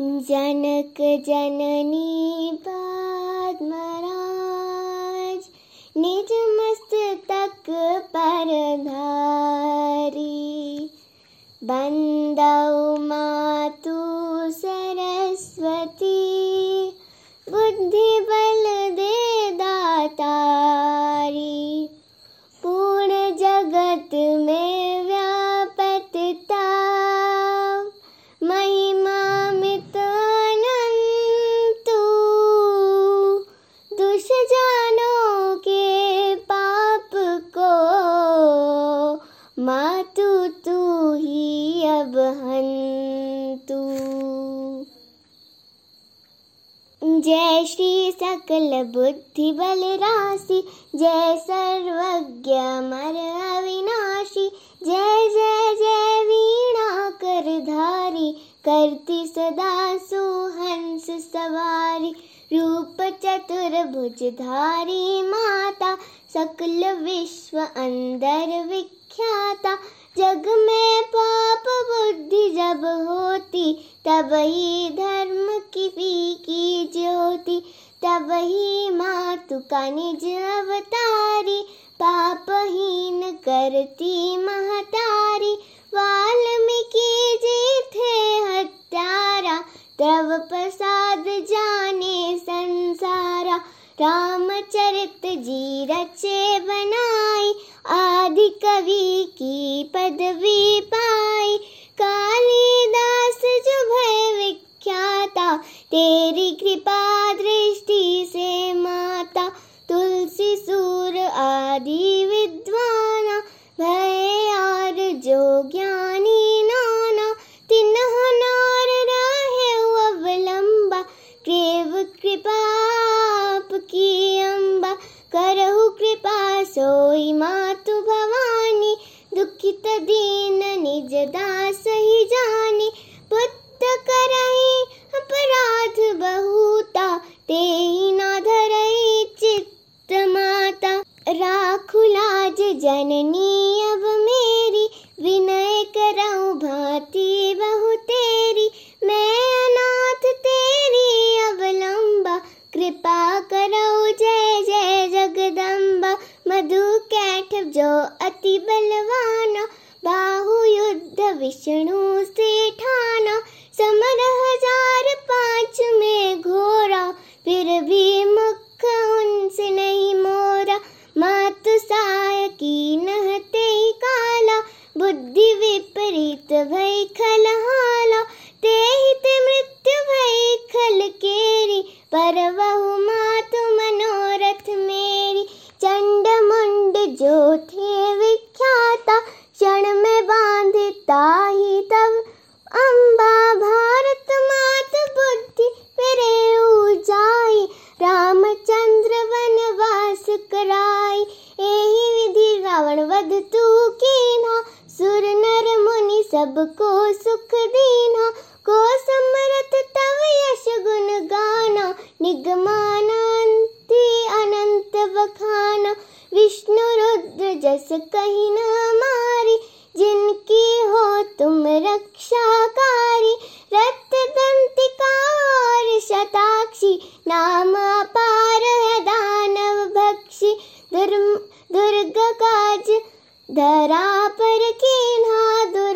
जनक जननी पद्मराज निज मस्तक पर धारी। बंदौ जय श्री सकल बुद्धि बल राशि, जय सर्वज्ञ मर अविनाशी, जय जय जय वीणा कर धारी, करती सदा सुहंस सवारी, रूप चतुर्भुज धारी माता, सकल विश्व अंदर विख्याता जग में पाप बुद्धि जब होती, तब ही धर्म की फीकी ज्योति, तब ही मातु का निज अवतारी, पापहीन करती महतारी। वाल्मीकि जी थे हत्यारा तब प्रसाद जाने संसारा। रामचरित जी रचे आदि कवि की पदवी पाई। कालिदास जो भय विख्याता, तेरी कृपा दृष्टि से माता। तुलसी, सूर आदि विद्वाना, भय और जो ज्ञानी नाना। तिन्ह नार रहे अवलंबा। क्रेव कृपा की अम्बा करहु कृपा सोई मातु। दीन निज दास ही जानी, पुत्र करही अपराध बहुता। ते न धरई चित्त माता। राखु लाज जननी अब मेरी, विनय करऊँ भांति बहु तेरी। मैं अनाथ तेरी अवलंबा कृपा करो जय जय जगदम्बा मधु कैठ जो सबको सुख दीना, को समरथ तव यश गुण गाना, निगमानंती अनंत बखाना। विष्णु रुद्र जस कहीं न हमारी जिनकी हो तुम रक्षाकारी। रक्त दंतिका और शताक्षी, नाम अपार है दानव भक्षी। दुर् दुर्गा काज धरा पर कीन्हा, दुर्गा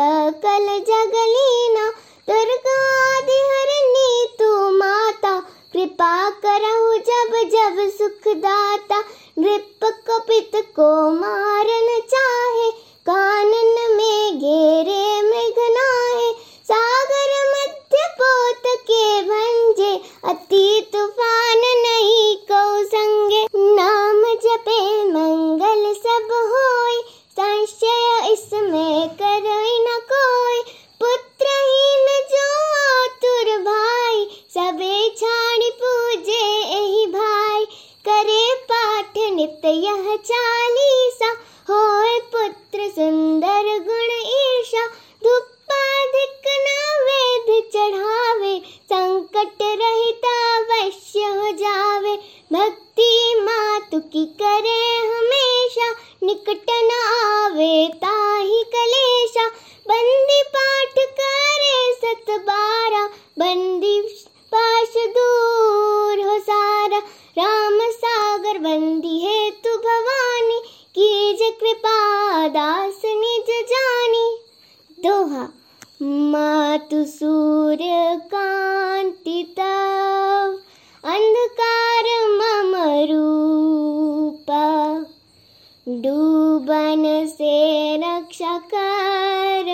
सकल जगलीना दुर्गा आदि हरनी तू माता। कृपा करहु जब जब सुख दाता नृप कपित को मारन चाहे। कानन में घेरे मृगनाहे सागर मध्य पोत के भंजे अति मातु सूर्यकान्ति तव अन्धकार मम रूप। डूबन से रक्षा कर